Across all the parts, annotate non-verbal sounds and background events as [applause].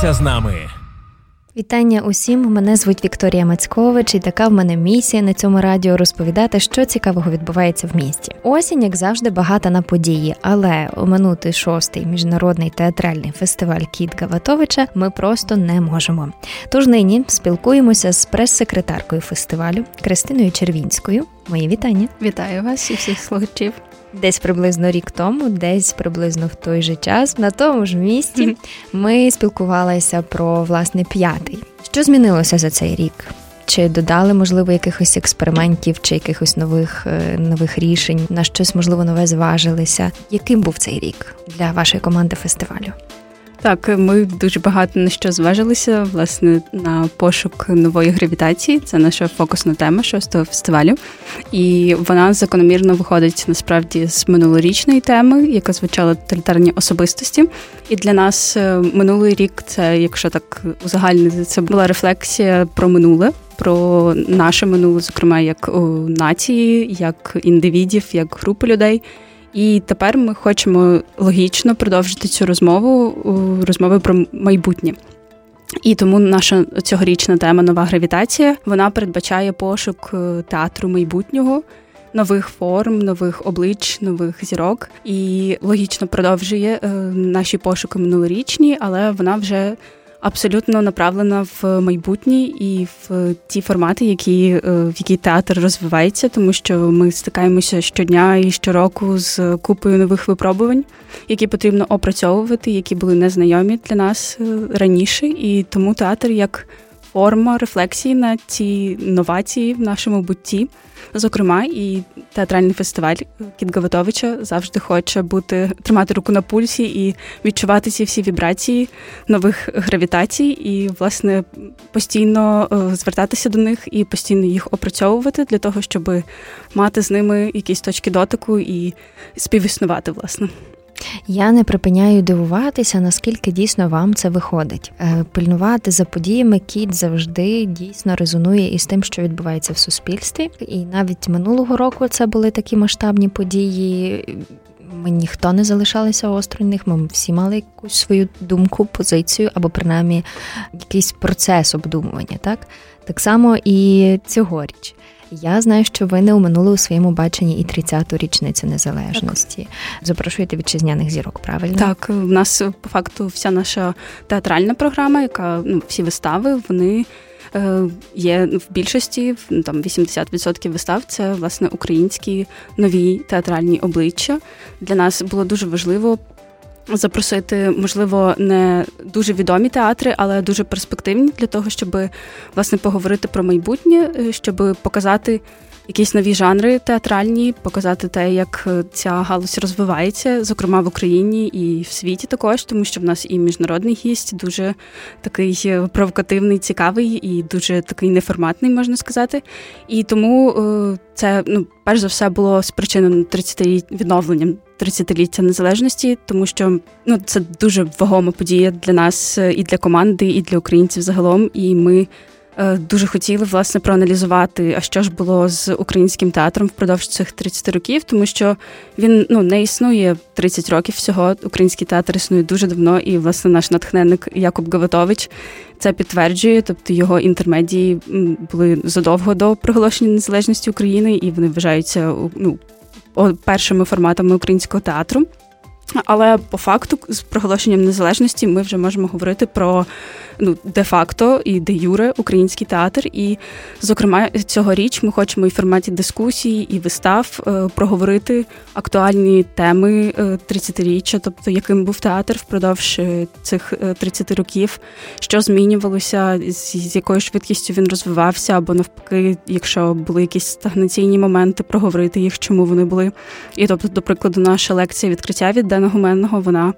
Залишайся з нами. Вітання усім. Мене звуть Вікторія Мацькович, і така в мене місія на цьому радіо розповідати, що цікавого відбувається в місті. Осінь, як завжди, багата на події, але оминути шостий міжнародний театральний фестиваль Кіт Гаватовича ми просто не можемо. Тож нині спілкуємося з прес-секретаркою фестивалю Кристиною Червінською. Мої вітання. Вітаю вас і всіх слухачів. Десь приблизно рік тому, десь приблизно в той же час, на тому ж місці, ми спілкувалися про власне п'ятий. Що змінилося за цей рік? Чи додали, можливо, якихось експериментів чи якихось нових е, нових рішень, на щось можливо нове зважилися? Яким був цей рік для вашої команди фестивалю? Так, ми дуже багато на що зважилися, власне, на пошук нової гравітації. Це наша фокусна тема шостого фестивалю. І вона закономірно виходить насправді з минулорічної теми, яка звучала тоталітарні особистості. І для нас е, минулий рік, це, якщо так узагальнити, це була рефлексія про минуле. Про наше минуле, зокрема, як нації, як індивідів, як групи людей. І тепер ми хочемо логічно продовжити цю розмову розмови про майбутнє. І тому наша цьогорічна тема нова гравітація вона передбачає пошук е, театру майбутнього. Нових форм, нових облич, нових зірок і логічно продовжує е, наші пошуки минулорічні, але вона вже абсолютно направлена в майбутнє і в ті формати, які е, в які театр розвивається, тому що ми стикаємося щодня і щороку з купою нових випробувань, які потрібно опрацьовувати, які були незнайомі для нас е, раніше, і тому театр як форма рефлексії на ці новації в нашому бутті. Зокрема, і театральний фестиваль Кіт Гаватовича завжди хоче бути тримати руку на пульсі і відчувати ці всі вібрації нових гравітацій, і власне постійно е, звертатися до них і постійно їх опрацьовувати для того, щоб мати з ними якісь точки дотику і співіснувати, власне. Я не припиняю дивуватися, наскільки дійсно вам це виходить. Е, пильнувати за подіями кіт завжди дійсно резонує із тим, що відбувається в суспільстві. І навіть минулого року це були такі масштабні події. Ми ніхто не залишалися осторонь Ми всі мали якусь свою думку, позицію або принаймні якийсь процес обдумування. Так так само і цьогоріч. Я знаю, що ви не уминули у своєму баченні і 30-ту річницю незалежності. Так. Запрошуєте вітчизняних зірок, правильно? Так, у нас по факту вся наша театральна програма, яка ну всі вистави, вони. Е, є в більшості там 80% вистав це власне українські нові театральні обличчя. Для нас було дуже важливо запросити, можливо, не дуже відомі театри, але дуже перспективні для того, щоб власне поговорити про майбутнє, е, щоб показати. Якісь нові жанри театральні, показати те, як е, ця галузь розвивається, зокрема в Україні і в світі також, тому що в нас і міжнародний гість дуже такий е, провокативний, цікавий і дуже такий неформатний, можна сказати. І тому це ну перш за все було спричинено 30 відновленням 30-ліття незалежності, тому що ну це дуже вагома подія для нас е, і для команди, і для українців загалом. І ми е, дуже хотіли власне проаналізувати, а що ж було з українським театром впродовж цих 30 років, тому що він ну не існує 30 років всього. Український театр існує дуже давно, і власне наш натхненник Якуб Гаватович це підтверджує. Тобто його інтермедії були задовго до проголошення незалежності України, і вони вважаються ну першими форматами українського театру. Але по факту, з проголошенням незалежності, ми вже можемо говорити про ну де-факто і де юре український театр. І, зокрема, цьогоріч ми хочемо і в форматі дискусії і вистав е, проговорити актуальні теми 30-річчя, е, тобто яким був театр впродовж е, цих 30 років, що змінювалося, з якою швидкістю він розвивався, або навпаки, якщо були якісь стагнаційні моменти, проговорити їх, чому вони були. І тобто, до прикладу, наша лекція відкриття від Гуменного, вона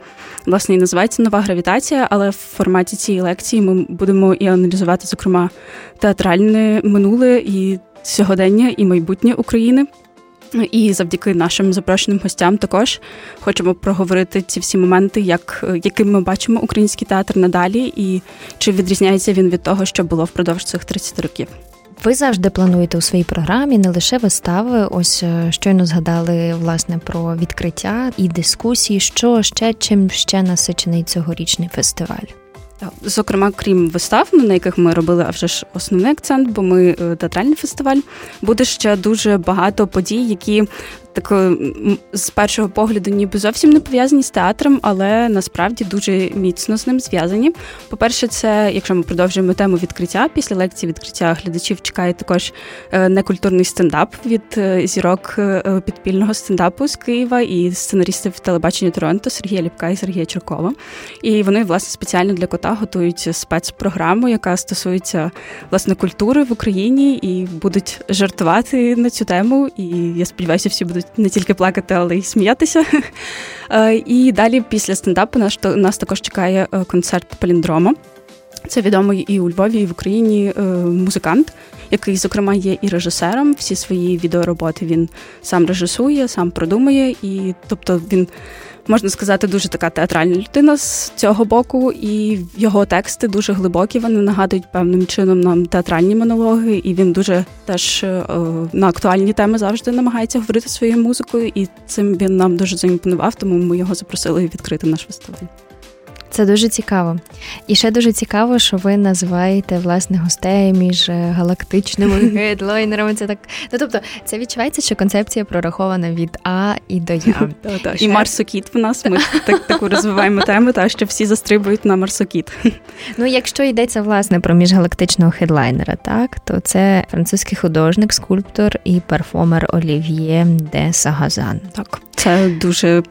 власне і називається нова гравітація, але в форматі цієї лекції ми будемо і аналізувати, зокрема, театральне минуле і сьогодення, і майбутнє України. І завдяки нашим запрошеним гостям також хочемо проговорити ці всі моменти, як яким ми бачимо український театр надалі, і чи відрізняється він від того, що було впродовж цих 30 років. Ви завжди плануєте у своїй програмі не лише вистави. Ось е, щойно згадали власне про відкриття і дискусії, що ще чим ще насичений цьогорічний фестиваль. Зокрема, крім вистав, на яких ми робили а вже ж основний акцент, бо ми е, театральний фестиваль, буде ще дуже багато подій, які так з першого погляду, ніби зовсім не пов'язані з театром, але насправді дуже міцно з ним зв'язані. По-перше, це якщо ми продовжуємо тему відкриття, після лекції відкриття глядачів чекає також е, некультурний стендап від е, зірок е, підпільного стендапу з Києва і сценаристів телебачення Торонто Сергія Ліпка і Сергія Черкова. І вони власне спеціально для кота готують спецпрограму, яка стосується власне культури в Україні, і будуть жартувати на цю тему. І я сподіваюся, всі будуть будуть не тільки плакати, але й сміятися. [laughs] Е, і далі, після стендапу, нас нас також чекає е, концерт Паліндрома. Це відомий і у Львові, і в Україні е, музикант, який, зокрема, є і режисером. Всі свої відеороботи він сам режисує, сам продумує, і тобто він можна сказати, дуже така театральна людина з цього боку, і його тексти дуже глибокі. Вони нагадують певним чином нам театральні монологи, і він дуже теж е, на актуальні теми завжди намагається говорити своєю музикою, і цим він нам дуже заімпонував, тому ми його запросили відкрити наш фестиваль. Це дуже цікаво. І ще дуже цікаво, що ви називаєте власне гостей між е, галактичними [laughs] гедлайнерами. Це так. Ну тобто, це відчувається, що концепція прорахована від А і до Я. І Марсокіт в нас. Ми так таку розвиваємо тему, та що всі застрибують на Марсокіт. [laughs] Ну, якщо йдеться власне про міжгалактичного хедлайнера, так то це французький художник, скульптор і перформер Олів'є де Сагазан. Так, це дуже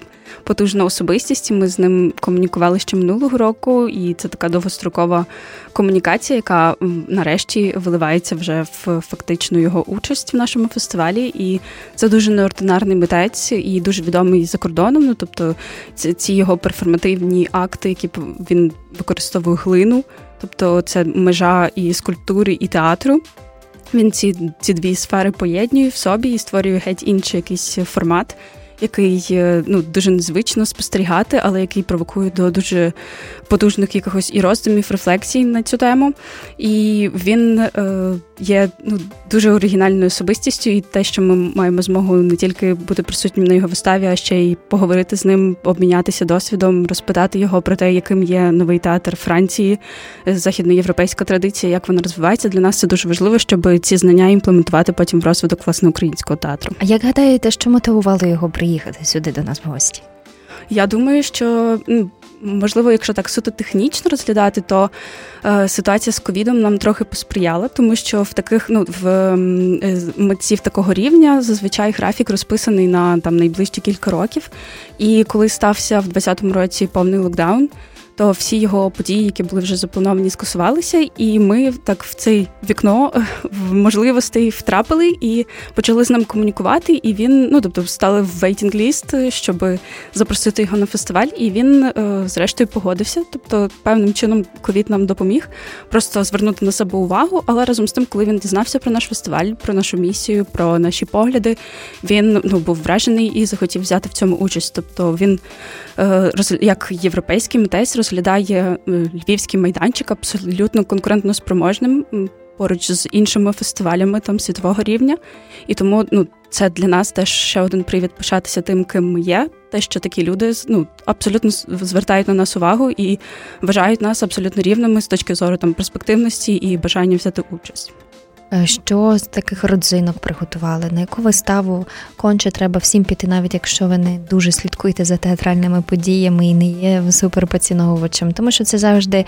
потужна особистість. Ми з ним комунікували ще минулого року, і це така довгострокова комунікація, яка нарешті виливається вже в фактичну його участь в нашому фестивалі. І це дуже неординарний митець і дуже відомий за кордоном. Ну тобто, ці його перформативні акти, які він використовує глину, тобто це межа і скульптури, і театру. Він ці ці дві сфери поєднує в собі і створює геть інший якийсь формат який ну дуже незвично спостерігати, але який провокує до дуже потужних якихось і роздумів, рефлексій на цю тему. І він е, є ну, дуже оригінальною особистістю, і те, що ми маємо змогу не тільки бути присутнім на його виставі, а ще й поговорити з ним, обмінятися досвідом, розпитати його про те, яким є новий театр Франції, західноєвропейська традиція, як вона розвивається. Для нас це дуже важливо, щоб ці знання імплементувати потім в розвиток власне українського театру. А як гадаєте, що мотивувало його приїхати сюди до нас в гості? Я думаю, що можливо, якщо так суто технічно розглядати, то е, ситуація з ковідом нам трохи посприяла, тому що в таких ну в е, митців такого рівня зазвичай графік розписаний на там найближчі кілька років. І коли стався в 2020 році повний локдаун то всі його події, які були вже заплановані, скасувалися, і ми так в це вікно [laughs] в можливостей втрапили і почали з ним комунікувати. І він, ну тобто, стали в вейтінг ліст, щоб запросити його на фестиваль. І він, е, зрештою, погодився. Тобто, певним чином ковід нам допоміг просто звернути на себе увагу. Але разом з тим, коли він дізнався про наш фестиваль, про нашу місію, про наші погляди, він ну був вражений і захотів взяти в цьому участь. Тобто він е, як європейський митець розглядає е, львівський майданчик абсолютно конкурентно спроможним поруч з іншими фестивалями там світового рівня. І тому ну, це для нас теж ще один привід пишатися тим, ким ми є. Те, що такі люди ну, абсолютно звертають на нас увагу і вважають нас абсолютно рівними з точки зору там перспективності і бажання взяти участь. Е, що з таких родзинок приготували? На яку виставу конче треба всім піти, навіть якщо ви не дуже слідкуєте за театральними подіями і не є суперпоціновувачем? Тому що це завжди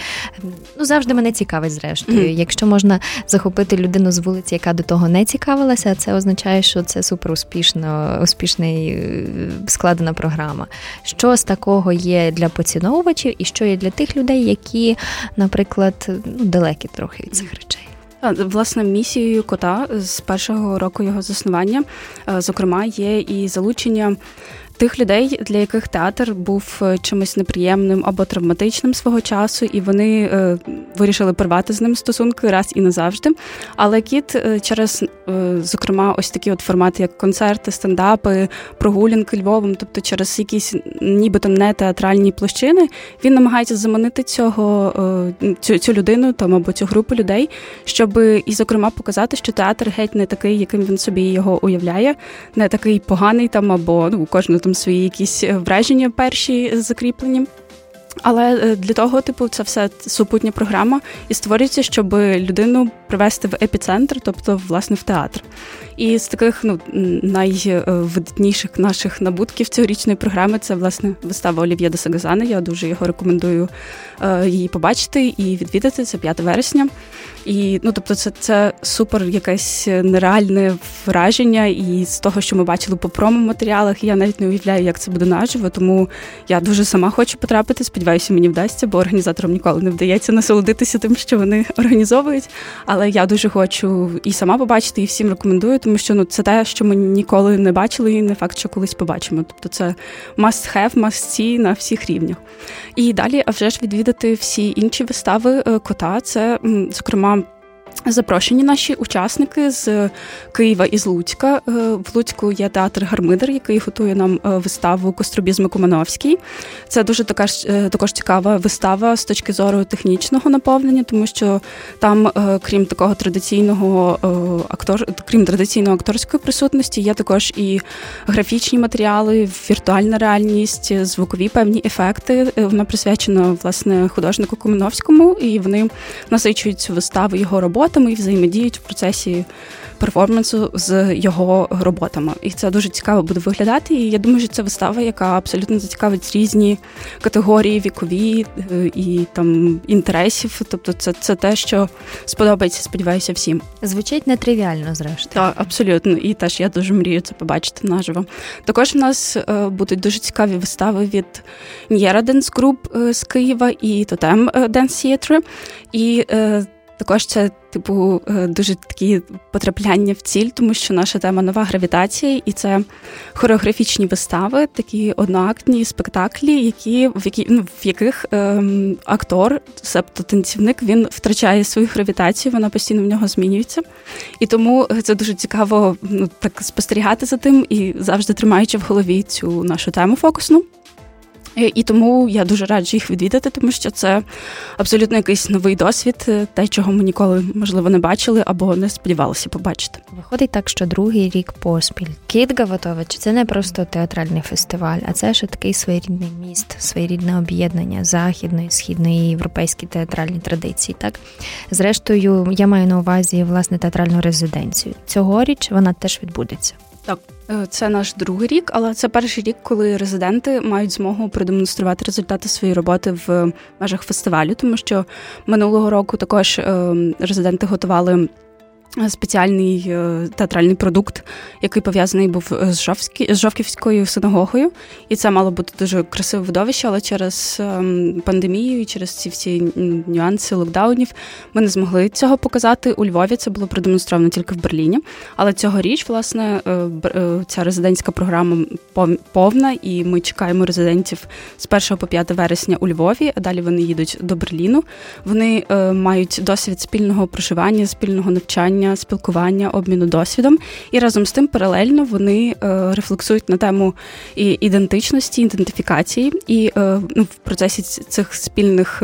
ну завжди мене цікавить, зрештою. Mm-hmm. Якщо можна захопити людину з вулиці, яка до того не цікавилася, це означає, що це супер успішно, успішний е, складена програма. Що з такого є для поціновувачів, і що є для тих людей, які, наприклад, ну далекі трохи від цих речей? Власне, місією кота з першого року його заснування, е, зокрема, є і залучення тих людей, для яких театр був е, чимось неприємним або травматичним свого часу, і вони е, вирішили порвати з ним стосунки раз і назавжди. Але кіт е, через, е, зокрема, ось такі от формати, як концерти, стендапи, прогулянки Львовом, тобто через якісь нібито не театральні площини, він намагається заманити цього е, цю, цю людину там або цю групу людей, щоб і, зокрема, показати, що театр геть не такий, яким він собі його уявляє, не такий поганий там або ну у кожного там свої якісь враження перші закріплені. Але е, для того, типу, це все супутня програма і створюється, щоб людину привести в епіцентр, тобто власне в театр. І з таких ну найвидатніших наших набутків цьогорічної програми це власне вистава Олів'є де Сагазана. Я дуже його рекомендую е, її побачити і відвідати. Це 5 вересня. І ну, тобто, це це супер якесь нереальне враження. І з того, що ми бачили по промо-матеріалах, я навіть не уявляю, як це буде наживо. Тому я дуже сама хочу потрапити. Сподіваюся, мені вдасться, бо організаторам ніколи не вдається насолодитися тим, що вони організовують. Але я дуже хочу і сама побачити, і всім рекомендую, тому що ну це те, що ми ніколи не бачили, і не факт, що колись побачимо. Тобто, це must have, must see на всіх рівнях. І далі, а вже ж відвідати всі інші вистави е, кота. Це зокрема. Запрошені наші учасники з Києва і з Луцька. Е, в Луцьку є театр Гармидер, який готує нам е, виставу Костробізм Кумановський. Це дуже така е, також цікава вистава з точки зору технічного наповнення, тому що там, крім такого традиційного актор, крім традиційної акторської присутності, є також і графічні матеріали, віртуальна реальність, звукові певні ефекти. Вона присвячена власне художнику Кумановському, і вони насичують цю виставу його роботи роботами і взаємодіють в процесі перформансу з його роботами. І це дуже цікаво буде виглядати. І я думаю, що це вистава, яка абсолютно зацікавить різні категорії вікові е, і там інтересів. Тобто, це це те, що сподобається, сподіваюся, всім. Звучить нетривіально, зрештою. Так, абсолютно. І теж я дуже мрію це побачити наживо. Також у нас е, будуть дуже цікаві вистави від Нєра Dance Group з Києва і Totem Dance Theatre. І також це, типу, е, дуже такі потрапляння в ціль, тому що наша тема нова гравітація, і це хореографічні вистави, такі одноактні спектаклі, які в які ну, в яких ем, актор, себто танцівник, він втрачає свою гравітацію, вона постійно в нього змінюється. І тому це дуже цікаво ну, так спостерігати за тим і завжди тримаючи в голові цю нашу тему фокусну. Е, і тому я дуже раджу їх відвідати, тому що це абсолютно якийсь новий досвід, е, те, чого ми ніколи можливо не бачили або не сподівалися побачити. Виходить так, що другий рік поспіль Кіт Гаватович це не просто театральний фестиваль, а це ще такий своєрідний міст, своєрідне об'єднання західної, східної європейської театральні традиції. Так, зрештою, я маю на увазі власне театральну резиденцію. Цьогоріч вона теж відбудеться. Так, е, це наш другий рік, але це перший рік, коли резиденти мають змогу продемонструвати результати своєї роботи в межах фестивалю, тому що минулого року також ем, резиденти готували спеціальний е, театральний продукт, який пов'язаний був з Жовські, з Жовківською синагогою. І це мало бути дуже красиве видовище, але через ем, пандемію і через ці всі нюанси локдаунів ми не змогли цього показати. У Львові це було продемонстровано тільки в Берліні. Але цьогоріч, власне, е, е, ця резидентська програма повна, і ми чекаємо резидентів з 1 по 5 вересня у Львові, а далі вони їдуть до Берліну. Вони мають досвід спільного проживання, спільного навчання навчання, спілкування, обміну досвідом, і разом з тим паралельно вони е, рефлексують на тему і ідентичності, ідентифікації, і е, ну, в процесі цих спільних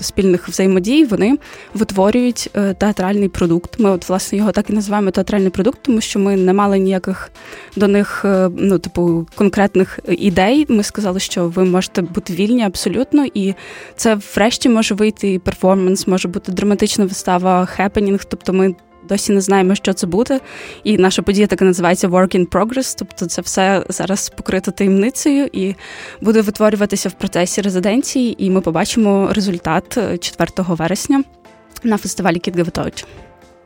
спільних взаємодій вони витворюють е, театральний продукт. Ми, от власне, його так і називаємо театральний продукт, тому що ми не мали ніяких до них, ну типу, конкретних ідей. Ми сказали, що ви можете бути вільні абсолютно, і це врешті може вийти перформанс, може бути драматична вистава, хепенінг. Тобто, ми досі не знаємо, що це буде. І наша подія така називається Work in Progress, тобто це все зараз покрито таємницею і буде витворюватися в процесі резиденції, і ми побачимо результат 4 вересня на фестивалі Кіт Гаватович.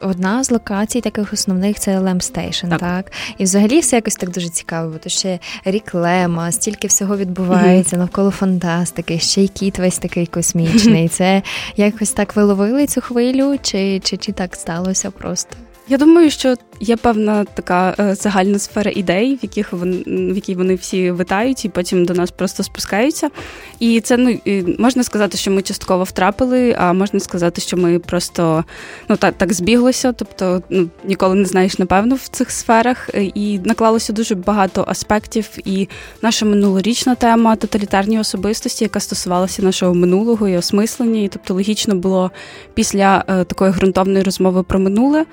Одна з локацій таких основних це Lem Station, так. так? І взагалі все якось так дуже цікаво, бо то ще рік Лема, стільки всього відбувається mm-hmm. навколо фантастики, ще й кіт весь такий космічний. [laughs] Це якось так виловили цю хвилю, чи, чи, чи так сталося просто? Я думаю, що є певна така е, загальна сфера ідей, в яких вони в якій вони всі витають, і потім до нас просто спускаються. І це ну можна сказати, що ми частково втрапили, а можна сказати, що ми просто ну так так збіглося. Тобто, ну ніколи не знаєш напевно в цих сферах. Е, і наклалося дуже багато аспектів. І наша минулорічна тема тоталітарні особистості, яка стосувалася нашого минулого і осмислення. І тобто логічно було після е, такої ґрунтовної розмови про минуле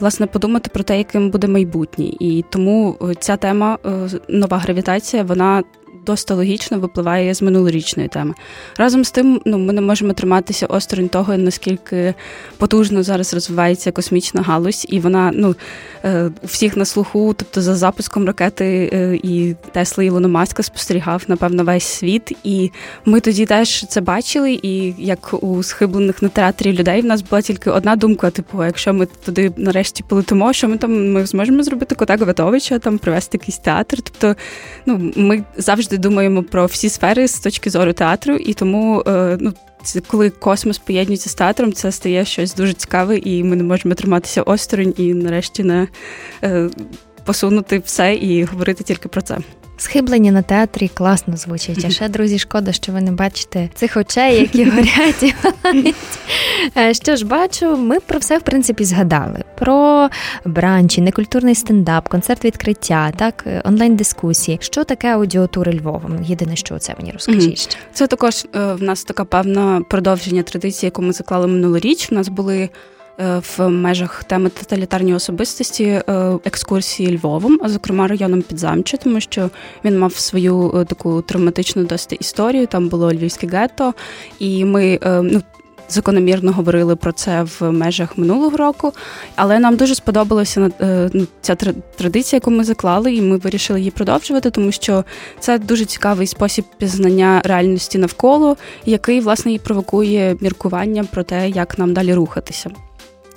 власне подумати про те, яким буде майбутнє. І тому е, ця тема е, нова гравітація, вона досить логічно випливає з минулорічної теми. Разом з тим, ну ми не можемо триматися осторонь того, наскільки потужно зараз розвивається космічна галузь, і вона ну е, у всіх на слуху, тобто за запуском ракети е, і Тесли Ілона Маска спостерігав напевно весь світ. І ми тоді теж це бачили. І як у схиблених на театрі людей в нас була тільки одна думка: типу, якщо ми туди нарешті полетимо, що ми там ми зможемо зробити кота Гватовича, там привести якийсь театр. Тобто, ну ми завжди думаємо про всі сфери з точки зору театру, і тому е, ну. Коли космос поєднується з театром, це стає щось дуже цікаве, і ми не можемо триматися осторонь і нарешті не е, посунути все і говорити тільки про це. Схиблення на театрі класно звучить. А ще, друзі, шкода, що ви не бачите цих очей, які горять. Е, що ж, бачу, ми про все в принципі згадали: про бранчі, некультурний стендап, концерт відкриття, так, е, онлайн-дискусії. Що таке аудіотури Львовом? Єдине, що це мені розкажіть. Це також е, в нас така певна продовження традиції, яку ми заклали минулоріч. У нас були. Е, в межах теми тоталітарні особистості е, екскурсії Львовом, а зокрема районом Підзамча, тому що він мав свою е, таку травматичну досить історію. Там було львівське гетто, і ми ну. Закономірно говорили про це в межах минулого року, але нам дуже сподобалася ну, ця традиція, яку ми заклали, і ми вирішили її продовжувати, тому що це дуже цікавий спосіб пізнання реальності навколо, який власне і провокує міркування про те, як нам далі рухатися.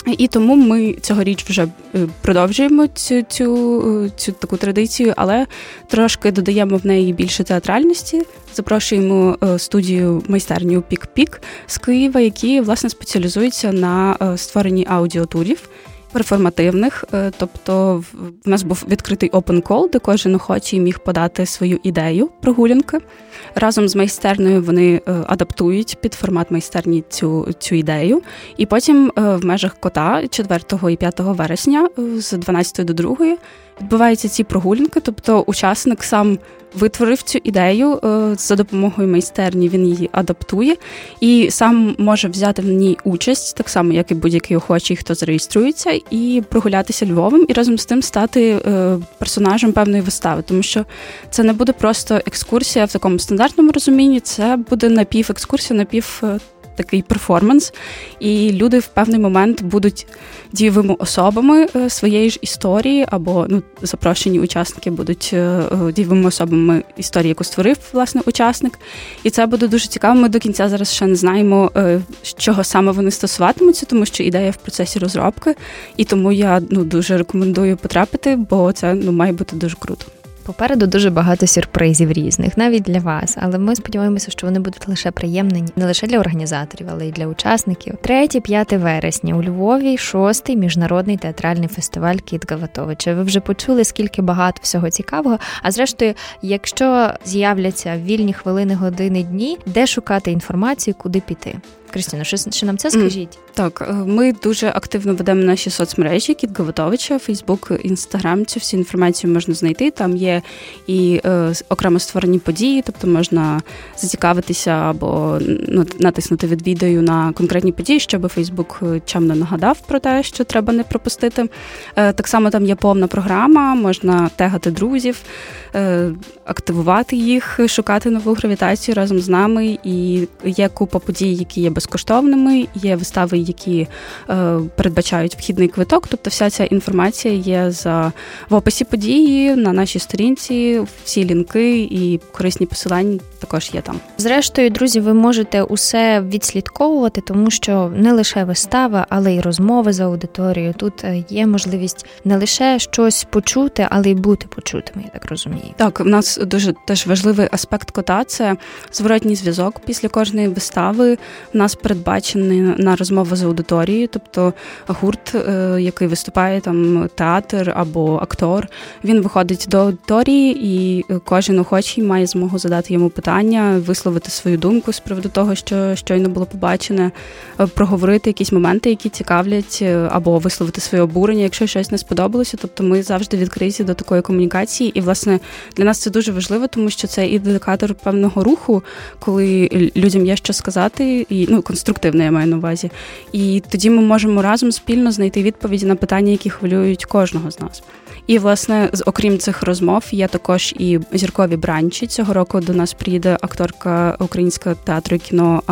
І тому ми цьогоріч вже е, продовжуємо цю цю, е, цю таку традицію, але трошки додаємо в неї більше театральності. Запрошуємо е, студію майстерню Пік-Пік з Києва, які власне спеціалізуються на створенні аудіотурів перформативних. Тобто, в нас був відкритий open call, де кожен охочий міг подати свою ідею прогулянки. Разом з майстерною вони е, адаптують під формат майстерні цю цю ідею. І потім е, в межах кота 4 і 5 вересня е, з 12 до 2 відбуваються ці прогулянки, тобто учасник сам витворив цю ідею е, за допомогою майстерні. Він її адаптує і сам може взяти в ній участь, так само як і будь-який охочий, хто зареєструється, і прогулятися Львовом, і разом з тим стати е, персонажем певної вистави, тому що це не буде просто екскурсія в такому стандартному розумінні, це буде напів-екскурсія, напів е, такий перформанс, і люди в певний момент будуть дієвими особами е, своєї ж історії, або ну запрошені учасники будуть е, е, дієвими особами історії, яку створив власне учасник. І це буде дуже цікаво. Ми до кінця зараз ще не знаємо, чого саме вони стосуватимуться, тому що ідея в процесі розробки, і тому я ну дуже рекомендую потрапити, бо це ну має бути дуже круто. Попереду дуже багато сюрпризів різних, навіть для вас. Але ми сподіваємося, що вони будуть лише приємні не лише для організаторів, але й для учасників. 3-5 вересня у Львові шостий міжнародний театральний фестиваль Кіт Гаватовича. Ви вже почули, скільки багато всього цікавого. А зрештою, якщо з'являться вільні хвилини, години, дні, де шукати інформацію, куди піти. Крістіно, що, що нам це скажіть? Так, е, ми дуже активно ведемо наші соцмережі Кіт Гаватовича, Фейсбук, Інстаграм. Цю всю інформацію можна знайти. Там є і е, окремо створені події, тобто можна зацікавитися або ну, натиснути від відео на конкретні події, щоб Фейсбук е, чемно нагадав про те, що треба не пропустити. Е, так само там є повна програма, можна тегати друзів, е, активувати їх, шукати нову гравітацію разом з нами. І є купа подій, які є безкоштовними, є вистави які е, передбачають вхідний квиток. Тобто, вся ця інформація є за в описі події на нашій сторінці. Всі лінки і корисні посилання також є там. Зрештою, друзі, ви можете усе відслідковувати, тому що не лише вистава, але й розмови з аудиторією. Тут е, є можливість не лише щось почути, але й бути почутими. Я так розумію. Так, у нас дуже теж важливий аспект кота це зворотній зв'язок після кожної вистави. У нас передбачений на розмову з аудиторією, тобто гурт, е, який виступає там театр або актор, він виходить до аудиторії, і кожен охочий має змогу задати йому питання, висловити свою думку з приводу того, що щойно було побачене, е, проговорити якісь моменти, які цікавлять, е, або висловити своє обурення, якщо щось не сподобалося. Тобто ми завжди відкриті до такої комунікації, і власне для нас це дуже важливо, тому що це індикатор певного руху, коли людям є що сказати, і ну конструктивне я маю на увазі. І тоді ми можемо разом спільно знайти відповіді на питання, які хвилюють кожного з нас. І, власне, окрім цих розмов, є також і зіркові бранчі. Цього року до нас приїде акторка українського театру і кіно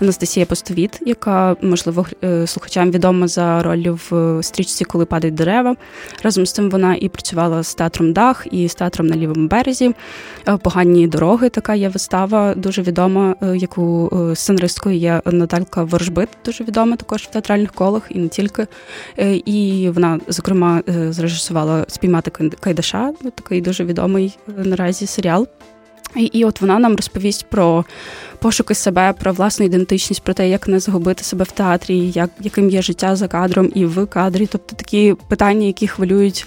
Анастасія Постовіт, яка, можливо, е, слухачам відома за ролью в стрічці, коли падають дерева. Разом з тим вона і працювала з театром Дах і з театром на лівому березі. Е, Погані дороги така є вистава, дуже відома, е, яку сценаристкою є Наталька Ворожбит, дуже відома також в театральних колах і не тільки. І вона, зокрема, зрежисувала спіймати Кайдаша, такий дуже відомий е, наразі серіал. І, і от вона нам розповість про пошуки себе, про власну ідентичність, про те, як не загубити себе в театрі, як, яким є життя за кадром і в кадрі. Тобто такі питання, які хвилюють.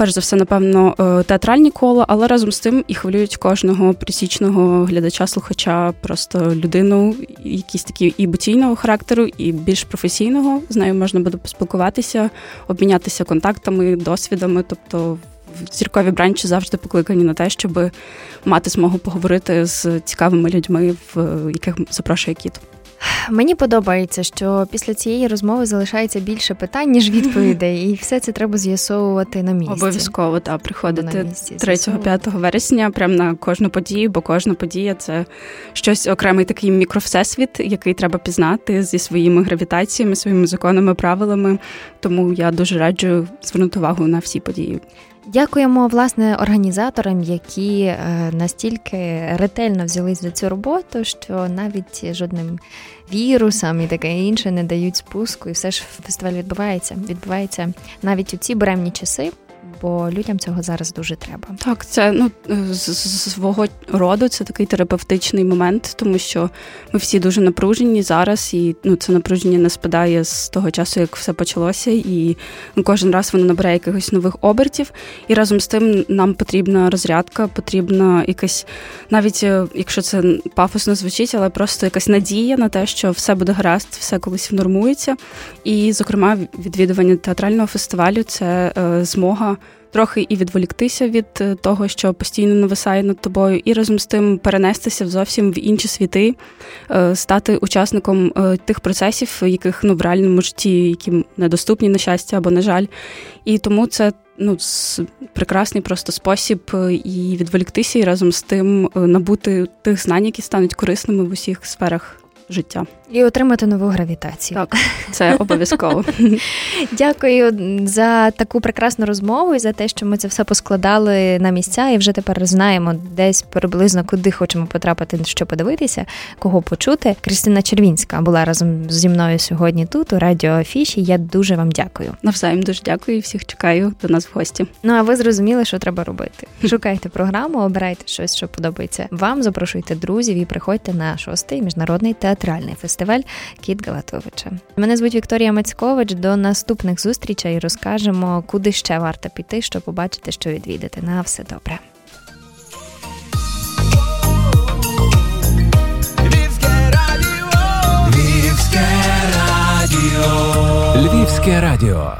Перш за все, напевно, е, театральні кола, але разом з тим і хвилюють кожного присічного глядача, слухача, просто людину, якісь такі і бутійного характеру, і більш професійного. З нею можна буде поспілкуватися, обмінятися контактами, досвідами. Тобто зіркові бранчі завжди покликані на те, щоб мати змогу поговорити з цікавими людьми, в яких запрошує кіт. Мені подобається, що після цієї розмови залишається більше питань, ніж відповідей, і все це треба з'ясовувати на місці. Обов'язково та приходити 3-5 вересня, прямо на кожну подію, бо кожна подія це щось окремий такий мікровсесвіт, який треба пізнати зі своїми гравітаціями, своїми законами, правилами. Тому я дуже раджу звернути увагу на всі події. Дякуємо власне організаторам, які е, настільки ретельно взялись за цю роботу, що навіть жодним вірусам і таке інше не дають спуску, і все ж фестиваль відбувається. Відбувається навіть у ці буремні часи бо людям цього зараз дуже треба. Так, це ну з свого роду це такий терапевтичний момент, тому що ми всі дуже напружені зараз, і ну це напруження не спадає з того часу, як все почалося, і ну, кожен раз воно набирає якихось нових обертів. І разом з тим нам потрібна розрядка, потрібна якась, навіть е, якщо це пафосно звучить, але просто якась надія на те, що все буде гаразд, все колись внормується. І, зокрема, відвідування театрального фестивалю це е, змога трохи і відволіктися від е, того, що постійно нависає над тобою, і разом з тим перенестися зовсім в інші світи, е, стати учасником е, тих процесів, яких ну в реальному житті, які недоступні на щастя або на жаль. І тому це. Ну, прекрасний просто спосіб і відволіктися, і разом з тим набути тих знань, які стануть корисними в усіх сферах життя. І отримати нову гравітацію. Так, це обов'язково. [laughs] Дякую за таку прекрасну розмову і за те, що ми це все поскладали на місця, і вже тепер знаємо десь приблизно куди хочемо потрапити, що подивитися, кого почути. Кристина Червінська була разом зі мною сьогодні тут у радіо Афіші. Я дуже вам дякую. Навзаєм дуже дякую і всіх чекаю до нас в гості. Ну а ви зрозуміли, що треба робити. [laughs] Шукайте програму, обирайте щось, що подобається вам. Запрошуйте друзів і приходьте на шостий міжнародний театральний фестиваль фестиваль Кіт Галатовича. Мене звуть Вікторія Мацькович. До наступних зустрічей розкажемо, куди ще варто піти, щоб побачити, що відвідати. На все добре. Львівське радіо. Львівське радіо. Львівське радіо.